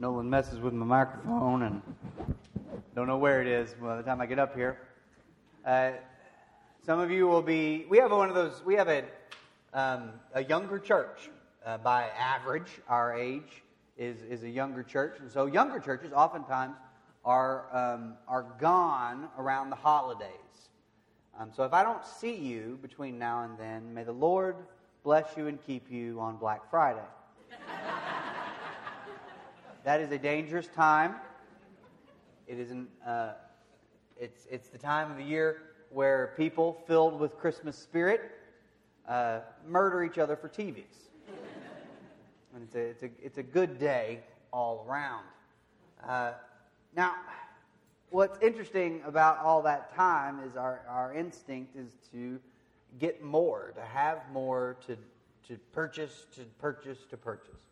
Nolan messes with my microphone and don't know where it is by the time I get up here. Uh, some of you will be. We have one of those. We have a um, a younger church uh, by average. Our age is is a younger church, and so younger churches oftentimes are um, are gone around the holidays. Um, so if I don't see you between now and then, may the Lord bless you and keep you on Black Friday. That is a dangerous time. It isn't. Uh, it's it's the time of the year where people filled with Christmas spirit uh, murder each other for TVs. and it's a, it's, a, it's a good day all around. Uh, now, what's interesting about all that time is our, our instinct is to get more, to have more, to, to purchase, to purchase, to purchase.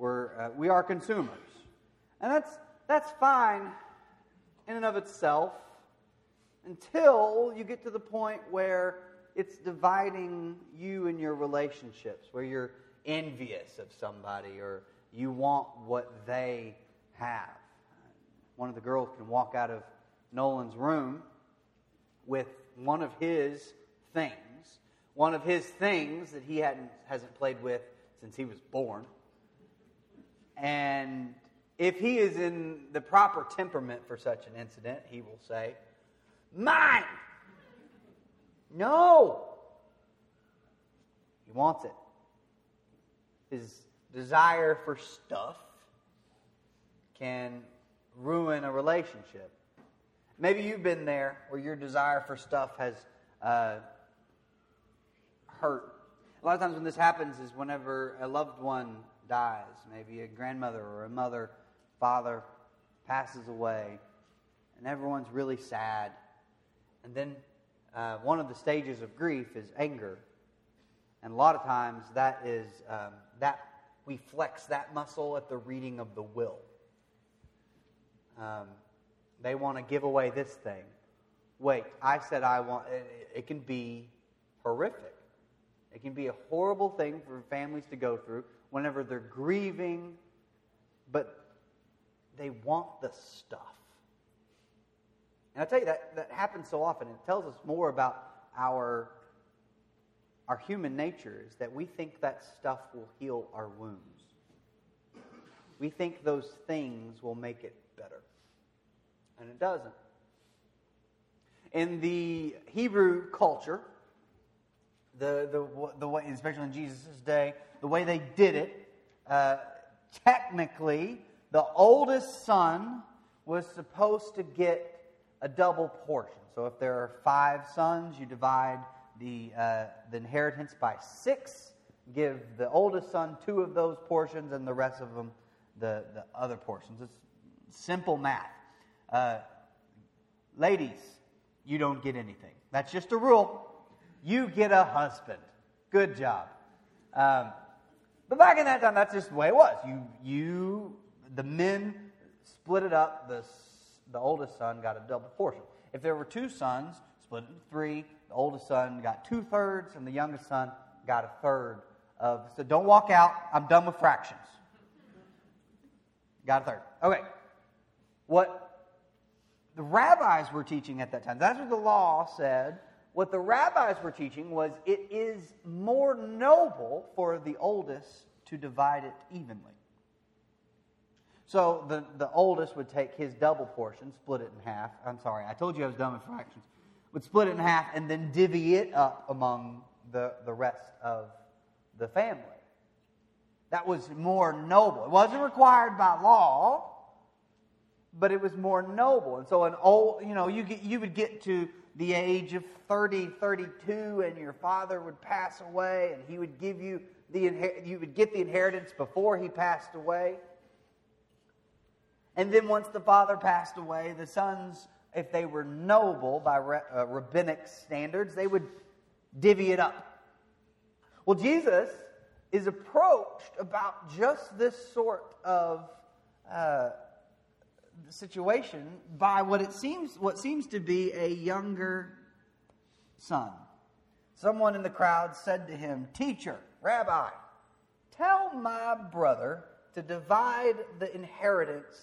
We're, uh, we are consumers. And that's, that's fine in and of itself until you get to the point where it's dividing you and your relationships, where you're envious of somebody or you want what they have. One of the girls can walk out of Nolan's room with one of his things, one of his things that he hadn't, hasn't played with since he was born. And if he is in the proper temperament for such an incident, he will say, Mine! No! He wants it. His desire for stuff can ruin a relationship. Maybe you've been there where your desire for stuff has uh, hurt. A lot of times when this happens is whenever a loved one dies, maybe a grandmother or a mother, father passes away, and everyone's really sad. And then uh, one of the stages of grief is anger. And a lot of times that is um, that we flex that muscle at the reading of the will. Um, they want to give away this thing. Wait, I said I want. It, it can be horrific. It can be a horrible thing for families to go through whenever they're grieving, but they want the stuff. And I tell you that that happens so often. It tells us more about our our human nature is that we think that stuff will heal our wounds. We think those things will make it better. And it doesn't. In the Hebrew culture, the, the, the way, especially in Jesus' day, the way they did it, uh, technically, the oldest son was supposed to get a double portion. So if there are five sons, you divide the, uh, the inheritance by six, give the oldest son two of those portions, and the rest of them the, the other portions. It's simple math. Uh, ladies, you don't get anything. That's just a rule. You get a husband. Good job. Um, but back in that time, that's just the way it was. You, you, the men split it up. The the oldest son got a double portion. If there were two sons, split it into three. The oldest son got two thirds, and the youngest son got a third of. So don't walk out. I'm done with fractions. Got a third. Okay. What the rabbis were teaching at that time, that's what the law said. What the rabbis were teaching was it is more noble for the oldest to divide it evenly. So the, the oldest would take his double portion, split it in half. I'm sorry, I told you I was dumb with fractions. Would split it in half and then divvy it up among the, the rest of the family. That was more noble. It wasn't required by law, but it was more noble. And so an old, you know, you get, you would get to the age of 30, 32, and your father would pass away, and he would give you the you would get the inheritance before he passed away. And then once the father passed away, the sons, if they were noble by uh, rabbinic standards, they would divvy it up. Well, Jesus is approached about just this sort of uh, situation by what it seems what seems to be a younger son. Someone in the crowd said to him, "Teacher, Rabbi, tell my brother to divide the inheritance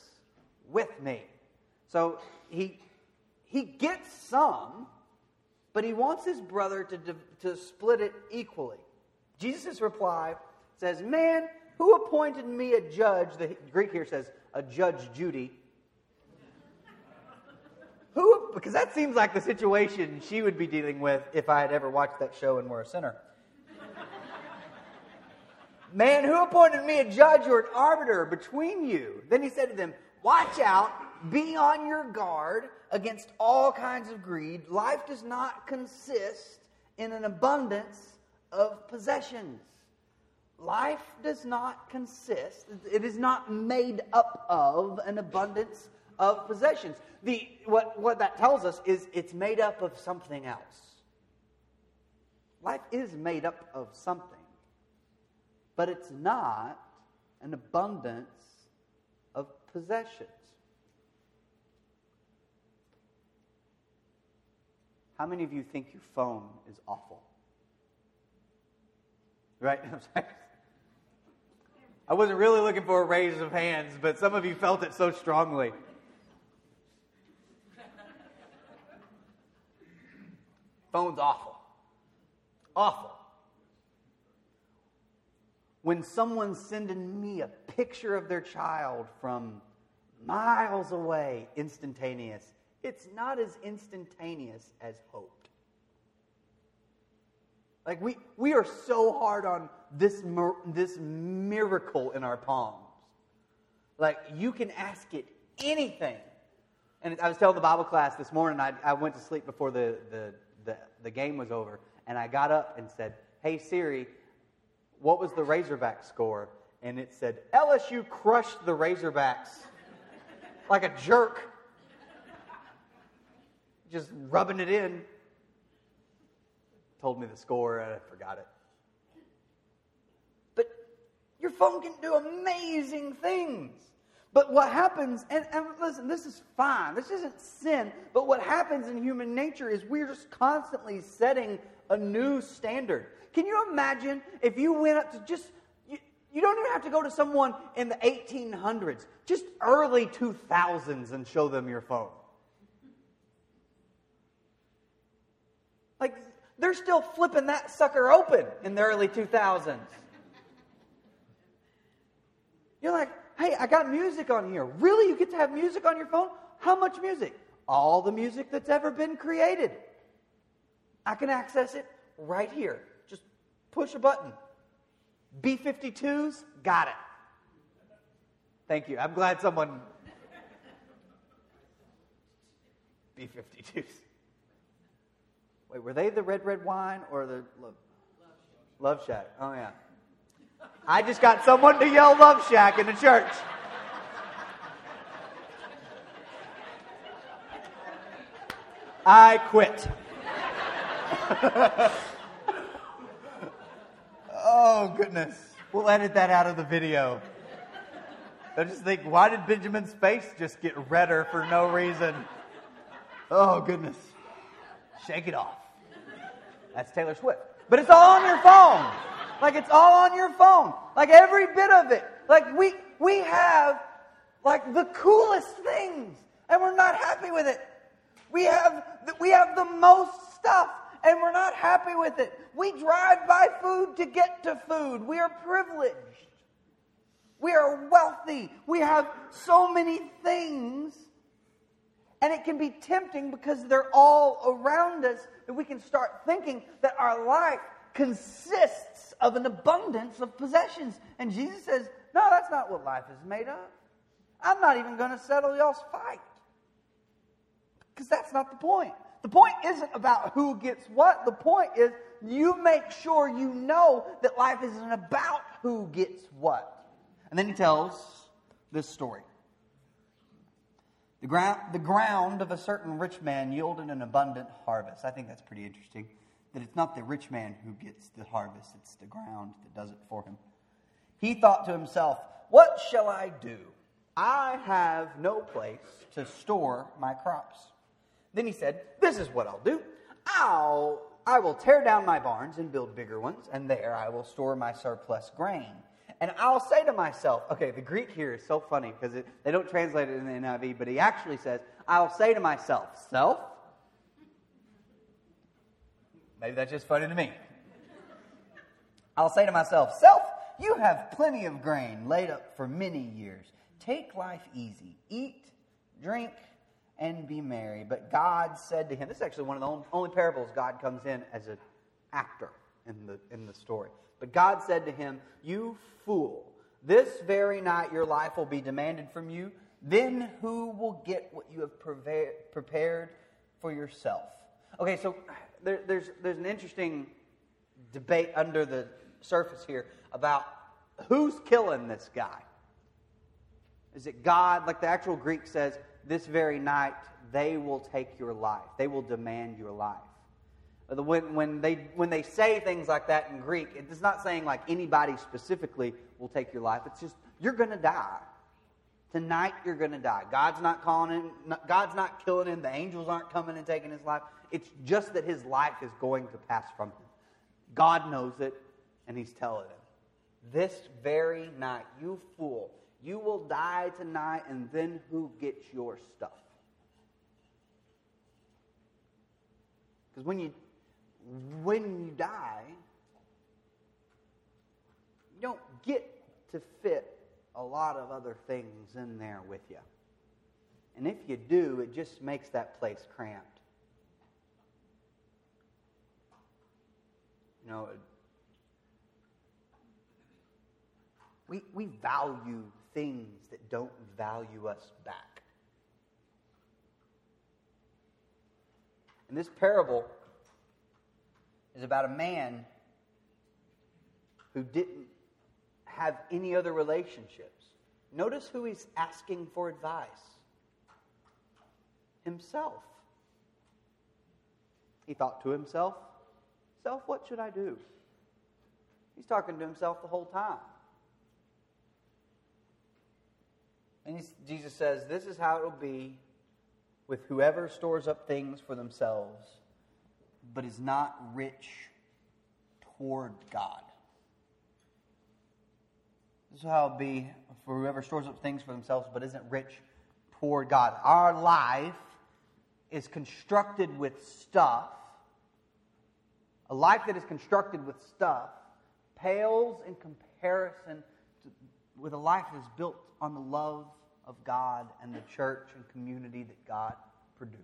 with me. So he, he gets some, but he wants his brother to, to split it equally. Jesus' reply says, Man, who appointed me a judge? The Greek here says, a judge Judy. Who, because that seems like the situation she would be dealing with if I had ever watched that show and were a sinner. Man, who appointed me a judge or an arbiter between you? Then he said to them, Watch out, be on your guard against all kinds of greed. Life does not consist in an abundance of possessions. Life does not consist, it is not made up of an abundance of possessions. The, what, what that tells us is it's made up of something else. Life is made up of something but it's not an abundance of possessions. How many of you think your phone is awful? Right? I wasn't really looking for a raise of hands, but some of you felt it so strongly. Phone's awful. Awful when someone's sending me a picture of their child from miles away, instantaneous, it's not as instantaneous as hoped. Like we, we are so hard on this, this miracle in our palms. Like you can ask it anything. And I was telling the Bible class this morning, I, I went to sleep before the, the, the, the game was over, and I got up and said, Hey Siri, what was the Razorback score? And it said, LSU crushed the Razorbacks like a jerk. Just rubbing it in. Told me the score, and I forgot it. But your phone can do amazing things. But what happens, and, and, listen, this is fine. This isn't sin. But what happens in human nature is we're just constantly setting a new standard. Can you imagine if you went up to just, you, you don't even have to go to someone in the 1800s, just early 2000s and show them your phone. Like, they're still flipping that sucker open in the early 2000s. You're like, hey, I got music on here. Really? You get to have music on your phone? How much music? All the music that's ever been created. I can access it right here. Just push a button. B 52s, got it. Thank you. I'm glad someone. B 52s. Wait, were they the red, red wine or the love, love Shack? Oh, yeah. I just got someone to yell Love Shack in the church. I quit. Oh, goodness. We'll edit that out of the video. I just think, why did Benjamin's face just get redder for no reason? Oh, goodness. Shake it off. That's Taylor Swift. But it's all on your phone. Like it's all on your phone. Like every bit of it. Like we we have like the coolest things and we're not happy with it. We have we have the most stuff and we're not happy with it. We drive by food to get to food. We are privileged. We are wealthy. We have so many things. And it can be tempting because they're all around us that we can start thinking that our life consists of an abundance of possessions. And Jesus says, No, that's not what life is made of. I'm not even going to settle y'all's fight. Because that's not the point. The point isn't about who gets what. The point is you make sure you know that life isn't about who gets what. And then he tells this story. The ground, the ground of a certain rich man yielded an abundant harvest. I think that's pretty interesting. That it's not the rich man who gets the harvest, it's the ground that does it for him. He thought to himself, What shall I do? I have no place to store my crops. Then he said, This is what I'll do. I'll, I will tear down my barns and build bigger ones, and there I will store my surplus grain. And I'll say to myself, okay, the Greek here is so funny because they don't translate it in the NIV, but he actually says, I'll say to myself, self? Maybe that's just funny to me. I'll say to myself, self, you have plenty of grain laid up for many years. Take life easy. Eat, drink, and be merry. But God said to him, this is actually one of the only parables God comes in as an actor in the, in the story. But God said to him, You fool, this very night your life will be demanded from you. Then who will get what you have prepared for yourself? Okay, so there, there's, there's an interesting debate under the surface here about who's killing this guy. Is it God? Like the actual Greek says, this very night they will take your life, they will demand your life. When, when, they, when they say things like that in Greek, it's not saying like anybody specifically will take your life. It's just, you're going to die. Tonight you're going to die. God's not calling God's not killing him. The angels aren't coming and taking his life. It's just that his life is going to pass from him. God knows it, and he's telling him. This very night, you fool, you will die tonight, and then who gets your stuff? Because when you when you die, you don't get to fit a lot of other things in there with you. And if you do, it just makes that place cramped. You know, we, we value things that don't value us back. And this parable, is about a man who didn't have any other relationships. Notice who he's asking for advice himself. He thought to himself, What should I do? He's talking to himself the whole time. And Jesus says, This is how it will be with whoever stores up things for themselves but is not rich toward God. This is how it'll be for whoever stores up things for themselves but isn't rich toward God. Our life is constructed with stuff. A life that is constructed with stuff pales in comparison to, with a life that is built on the love of God and the church and community that God produces.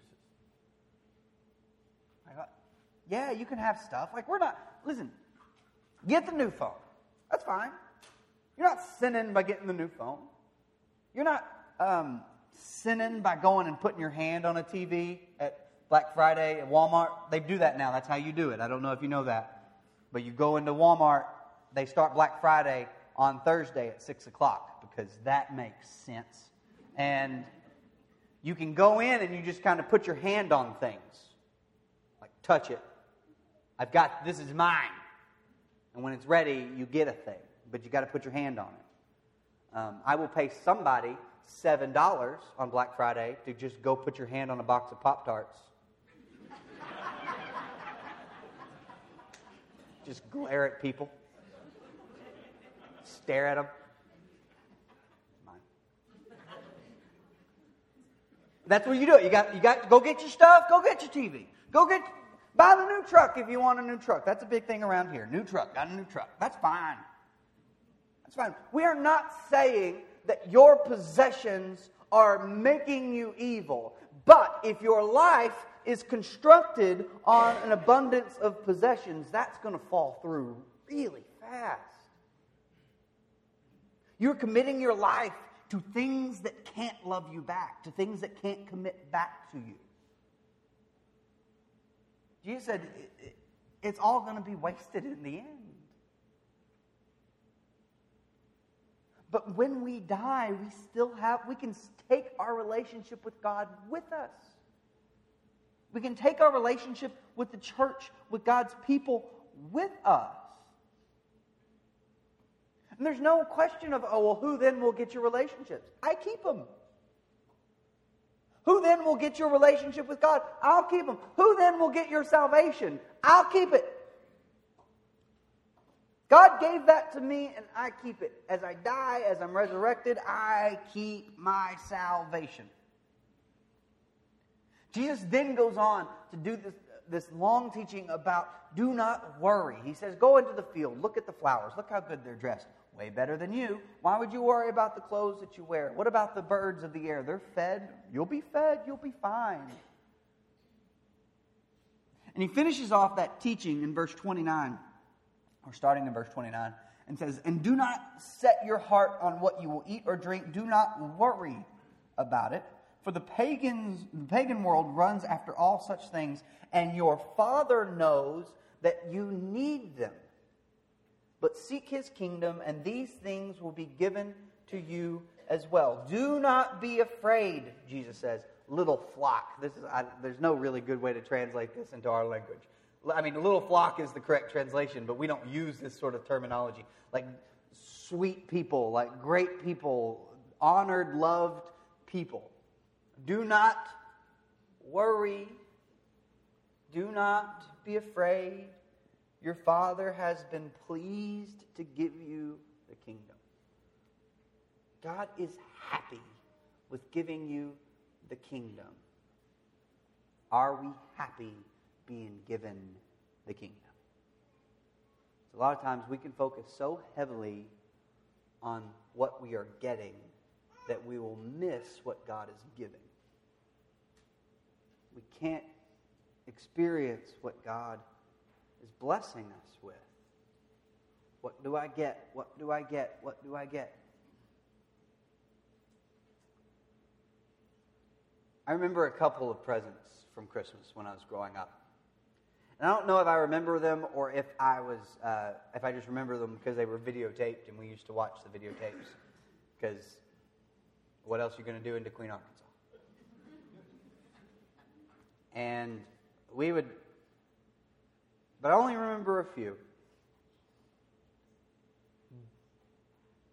Yeah, you can have stuff. Like, we're not, listen, get the new phone. That's fine. You're not sinning by getting the new phone. You're not um, sinning by going and putting your hand on a TV at Black Friday at Walmart. They do that now. That's how you do it. I don't know if you know that. But you go into Walmart, they start Black Friday on Thursday at 6 o'clock because that makes sense. And you can go in and you just kind of put your hand on things, like touch it, I've got, this is mine. And when it's ready, you get a thing, but you got to put your hand on it. Um, I will pay somebody $7 on Black Friday to just go put your hand on a box of Pop Tarts. Just glare at people, stare at them. That's what you do. You got, you got, go get your stuff, go get your TV. Go get, Buy the new truck if you want a new truck. That's a big thing around here. New truck, got a new truck. That's fine. That's fine. We are not saying that your possessions are making you evil. But if your life is constructed on an abundance of possessions, that's going to fall through really fast. You're committing your life to things that can't love you back, to things that can't commit back to you. Jesus said it's all going to be wasted in the end. But when we die, we still have, we can take our relationship with God with us. We can take our relationship with the church, with God's people with us. And there's no question of, oh, well, who then will get your relationships? I keep them. Who then will get your relationship with God? I'll keep them. Who then will get your salvation? I'll keep it. God gave that to me and I keep it. As I die, as I'm resurrected, I keep my salvation. Jesus then goes on to do this, this long teaching about do not worry. He says, Go into the field, look at the flowers, look how good they're dressed. Way better than you. Why would you worry about the clothes that you wear? What about the birds of the air? They're fed. You'll be fed. You'll be fine. And he finishes off that teaching in verse 29, or starting in verse 29, and says, And do not set your heart on what you will eat or drink. Do not worry about it. For the pagans, the pagan world runs after all such things, and your Father knows that you need them. But seek his kingdom, and these things will be given to you as well. Do not be afraid, Jesus says. Little flock. This is, I, there's no really good way to translate this into our language. I mean, little flock is the correct translation, but we don't use this sort of terminology. Like sweet people, like great people, honored, loved people. Do not worry. Do not be afraid. Your Father has been pleased to give you the kingdom. God is happy with giving you the kingdom. Are we happy being given the kingdom? A lot of times we can focus so heavily on what we are getting that we will miss what God is giving. We can't experience what God is blessing us with. What do I get? What do I get? What do I get? I remember a couple of presents from Christmas when I was growing up. And I don't know if I remember them or if I was, uh, if I just remember them because they were videotaped and we used to watch the videotapes. Because what else are you going to do in De Queen Arkansas? And we would, but I only remember a few.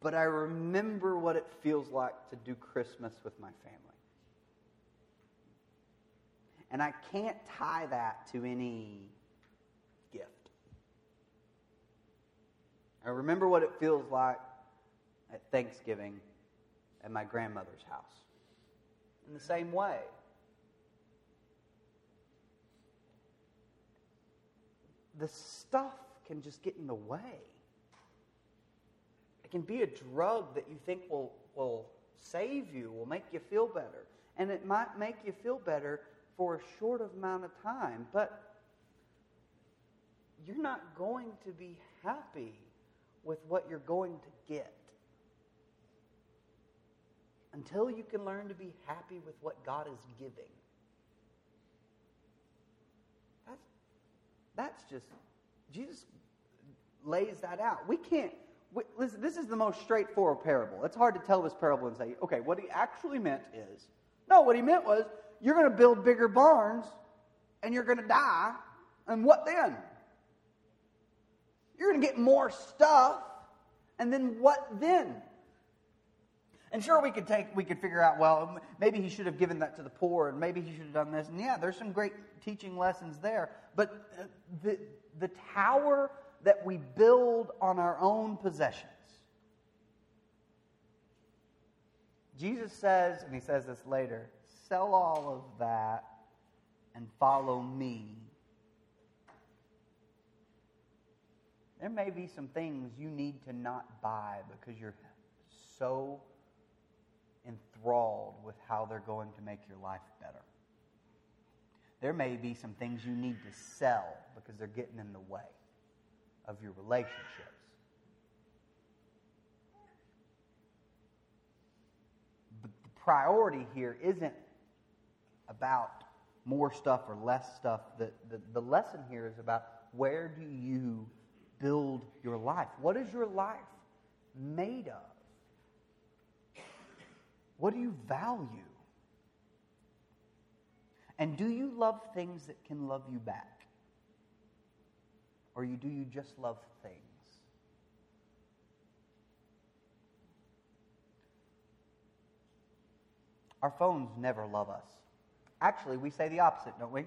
But I remember what it feels like to do Christmas with my family. And I can't tie that to any gift. I remember what it feels like at Thanksgiving at my grandmother's house. In the same way, the stuff can just get in the way. It can be a drug that you think will, will save you, will make you feel better. And it might make you feel better for a short amount of time, but you're not going to be happy with what you're going to get until you can learn to be happy with what God is giving. That's, that's just, Jesus lays that out. We can't, we, listen, this is the most straightforward parable. It's hard to tell this parable and say, okay, what he actually meant is, no, what he meant was, you're going to build bigger barns and you're going to die. And what then? You're going to get more stuff. And then what then? And sure, we could take, we could figure out, well, maybe he should have given that to the poor, and maybe he should have done this. And yeah, there's some great teaching lessons there. But uh, the, the tower that we build on our own possessions. Jesus says, and he says this later, sell all of that and follow me. There may be some things you need to not buy because you're so enthralled with how they're going to make your life better. There may be some things you need to sell because they're getting in the way of your relationships. But the priority here isn't about more stuff or less stuff. The, the, the lesson here is about where do you build your life? What is your life made of? What do you value? And do you love things that can love you back? Or do you just love things? Our phones never love us. Actually, we say the opposite, don't we?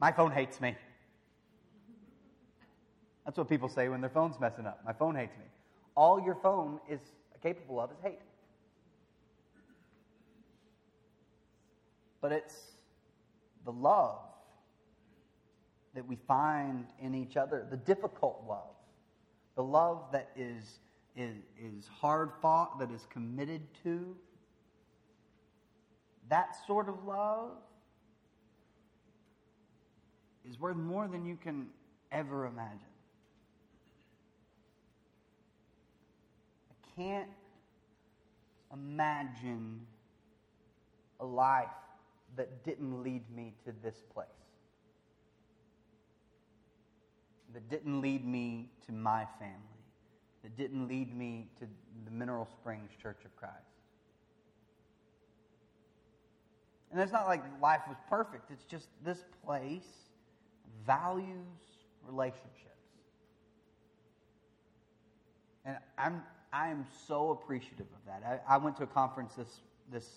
My phone hates me. That's what people say when their phone's messing up. My phone hates me. All your phone is capable of is hate. But it's the love that we find in each other, the difficult love, the love that is, is, is hard fought, that is committed to. That sort of love is worth more than you can ever imagine. I can't imagine a life that didn't lead me to this place, that didn't lead me to my family, that didn't lead me to the Mineral Springs Church of Christ. And it's not like life was perfect, it's just this place values relationships. And I'm, I am so appreciative of that. I, I went to a conference this, this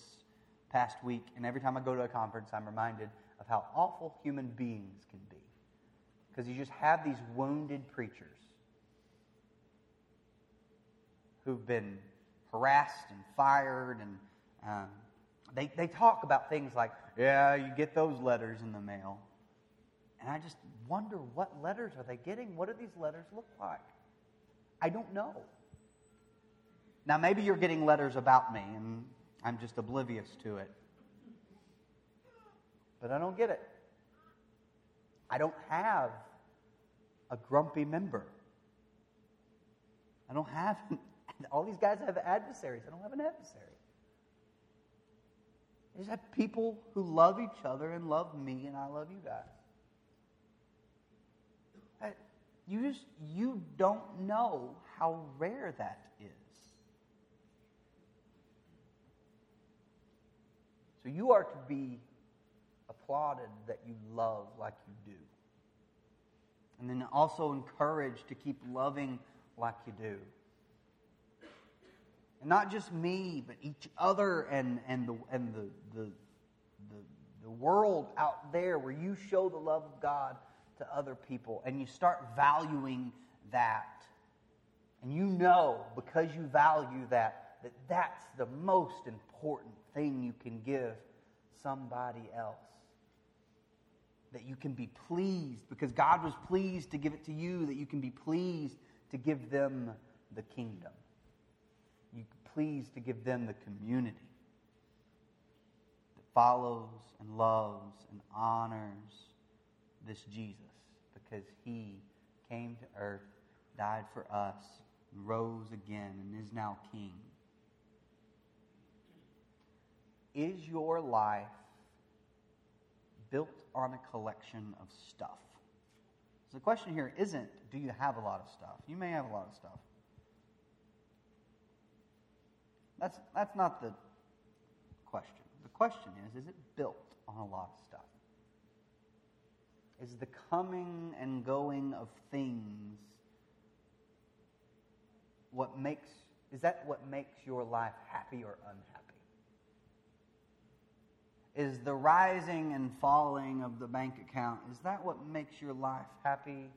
past week, and every time I go to a conference, I'm reminded of how awful human beings can be. Because you just have these wounded preachers who've been harassed and fired, and um, they, they talk about things like, yeah, you get those letters in the mail. And I just wonder what letters are they getting? What do these letters look like? I don't know. Now, maybe you're getting letters about me, and I'm just oblivious to it. But I don't get it. I don't have a grumpy member. I don't have, all these guys have adversaries. I don't have an adversary. I just have people who love each other and love me, and I love you guys. You just you don't know how rare that is. You are to be applauded that you love like you do. And then also encouraged to keep loving like you do. And not just me, but each other and, and, the, and the, the, the, the world out there where you show the love of God to other people and you start valuing that. And you know, because you value that, that that's the most important thing you can give somebody else. That you can be pleased because God was pleased to give it to you, that you can be pleased to give them the kingdom. You pleased to give them the community that follows and loves and honors this Jesus because he came to earth, died for us, rose again, and is now king. Is your life built on a collection of stuff? So the question here isn't do you have a lot of stuff? You may have a lot of stuff. That's, that's not the question. The question is is it built on a lot of stuff? is the coming and going of things what makes is that what makes your life happy or unhappy is the rising and falling of the bank account is that what makes your life happy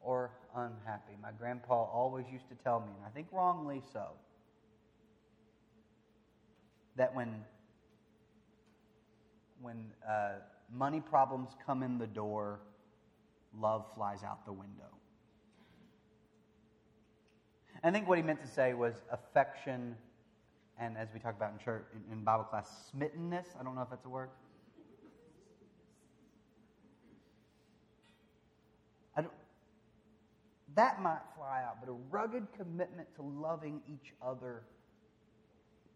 or unhappy my grandpa always used to tell me and i think wrongly so that when when uh, money problems come in the door, love flies out the window. I think what he meant to say was affection, and as we talk about in church in, in Bible class, smittenness. I don't know if that's a word. I don't, that might fly out, but a rugged commitment to loving each other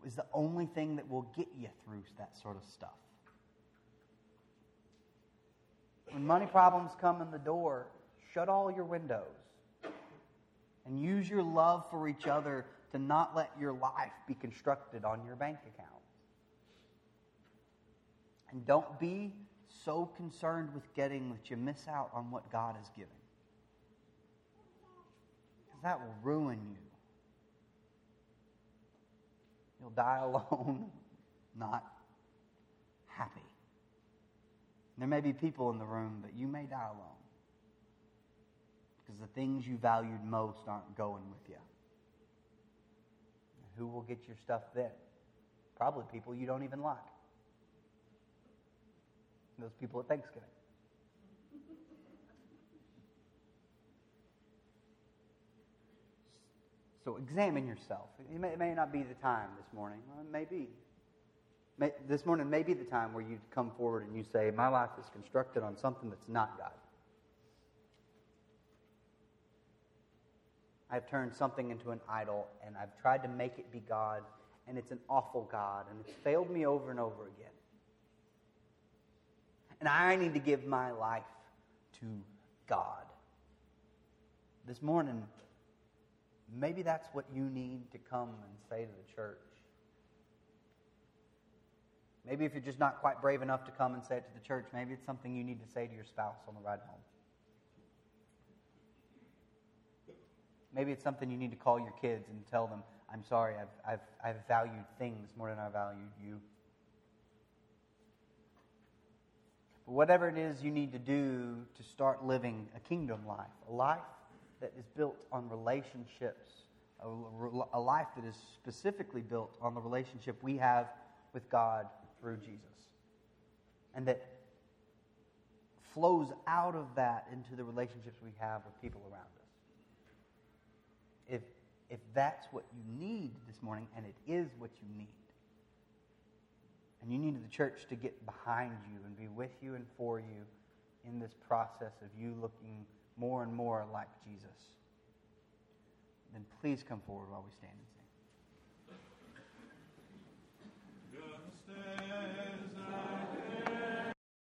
is the only thing that will get you through that sort of stuff. When money problems come in the door, shut all your windows and use your love for each other to not let your life be constructed on your bank account. And don't be so concerned with getting that you miss out on what God is giving. Because that will ruin you. You'll die alone, not happy. There may be people in the room, but you may die alone. because the things you valued most aren't going with you. Who will get your stuff then? Probably people you don't even like. Those people at Thanksgiving. So examine yourself. It may, it may, not be the time this morning. Well, it may be. May, this morning may be the time where you come forward and you say, My life is constructed on something that's not God. I've turned something into an idol and I've tried to make it be God, and it's an awful God, and it's failed me over and over again. And I need to give my life to God. This morning, maybe that's what you need to come and say to the church. Maybe if you're just not quite brave enough to come and say it to the church, maybe it's something you need to say to your spouse on the ride home. Maybe it's something you need to call your kids and tell them, I'm sorry, I've, I've, I've valued things more than I valued you. But whatever it is you need to do to start living a kingdom life, a life that is built on relationships, a, a life that is specifically built on the relationship we have with God through Jesus. And that flows out of that into the relationships we have with people around us. If, that's what you need this morning, and it is what you need, and you need the church to get behind you and be with you and for you in this process of you looking more and more like Jesus, then please come forward while we stand and sing.